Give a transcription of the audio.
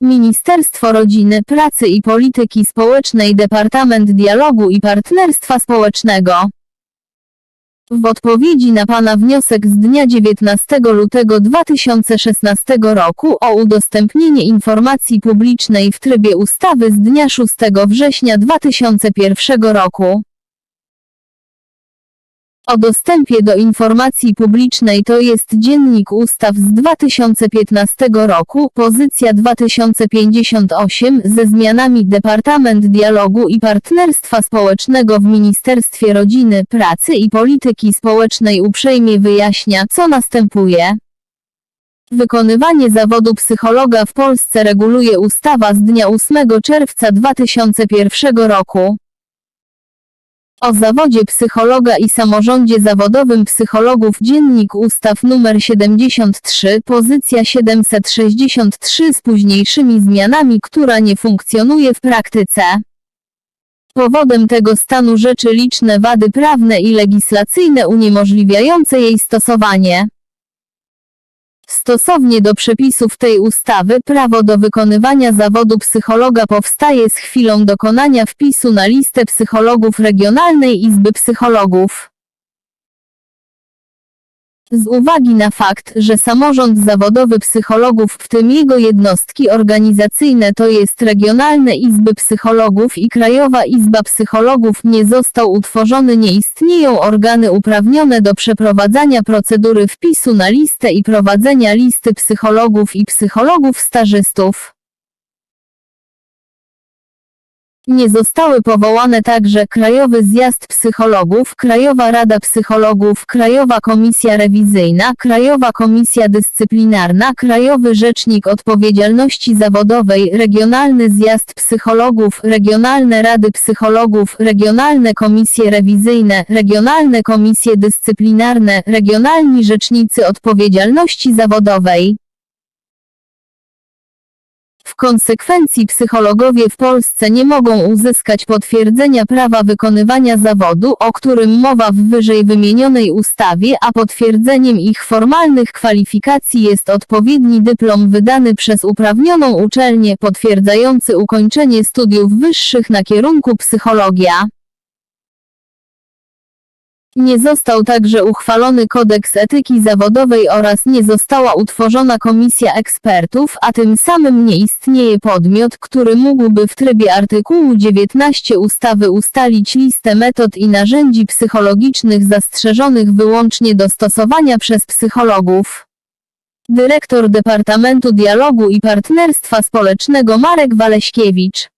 Ministerstwo Rodziny, Pracy i Polityki Społecznej Departament Dialogu i Partnerstwa Społecznego. W odpowiedzi na Pana wniosek z dnia 19 lutego 2016 roku o udostępnienie informacji publicznej w trybie ustawy z dnia 6 września 2001 roku. O dostępie do informacji publicznej to jest Dziennik Ustaw z 2015 roku, pozycja 2058 ze zmianami Departament Dialogu i Partnerstwa Społecznego w Ministerstwie Rodziny, Pracy i Polityki Społecznej uprzejmie wyjaśnia, co następuje. Wykonywanie zawodu psychologa w Polsce reguluje ustawa z dnia 8 czerwca 2001 roku. O zawodzie psychologa i samorządzie zawodowym psychologów Dziennik Ustaw nr 73 pozycja 763 z późniejszymi zmianami, która nie funkcjonuje w praktyce. Powodem tego stanu rzeczy liczne wady prawne i legislacyjne uniemożliwiające jej stosowanie. Stosownie do przepisów tej ustawy prawo do wykonywania zawodu psychologa powstaje z chwilą dokonania wpisu na listę psychologów Regionalnej Izby Psychologów. Z uwagi na fakt, że samorząd zawodowy psychologów, w tym jego jednostki organizacyjne to jest Regionalne Izby Psychologów i Krajowa Izba Psychologów nie został utworzony nie istnieją organy uprawnione do przeprowadzania procedury wpisu na listę i prowadzenia listy psychologów i psychologów stażystów. Nie zostały powołane także Krajowy Zjazd Psychologów, Krajowa Rada Psychologów, Krajowa Komisja Rewizyjna, Krajowa Komisja Dyscyplinarna, Krajowy Rzecznik Odpowiedzialności Zawodowej, Regionalny Zjazd Psychologów, Regionalne Rady Psychologów, Regionalne Komisje Rewizyjne, Regionalne Komisje Dyscyplinarne, Regionalni Rzecznicy Odpowiedzialności Zawodowej. W konsekwencji psychologowie w Polsce nie mogą uzyskać potwierdzenia prawa wykonywania zawodu, o którym mowa w wyżej wymienionej ustawie, a potwierdzeniem ich formalnych kwalifikacji jest odpowiedni dyplom wydany przez uprawnioną uczelnię potwierdzający ukończenie studiów wyższych na kierunku psychologia. Nie został także uchwalony kodeks etyki zawodowej oraz nie została utworzona komisja ekspertów, a tym samym nie istnieje podmiot, który mógłby w trybie artykułu 19 ustawy ustalić listę metod i narzędzi psychologicznych zastrzeżonych wyłącznie do stosowania przez psychologów. Dyrektor Departamentu Dialogu i Partnerstwa Społecznego Marek Waleśkiewicz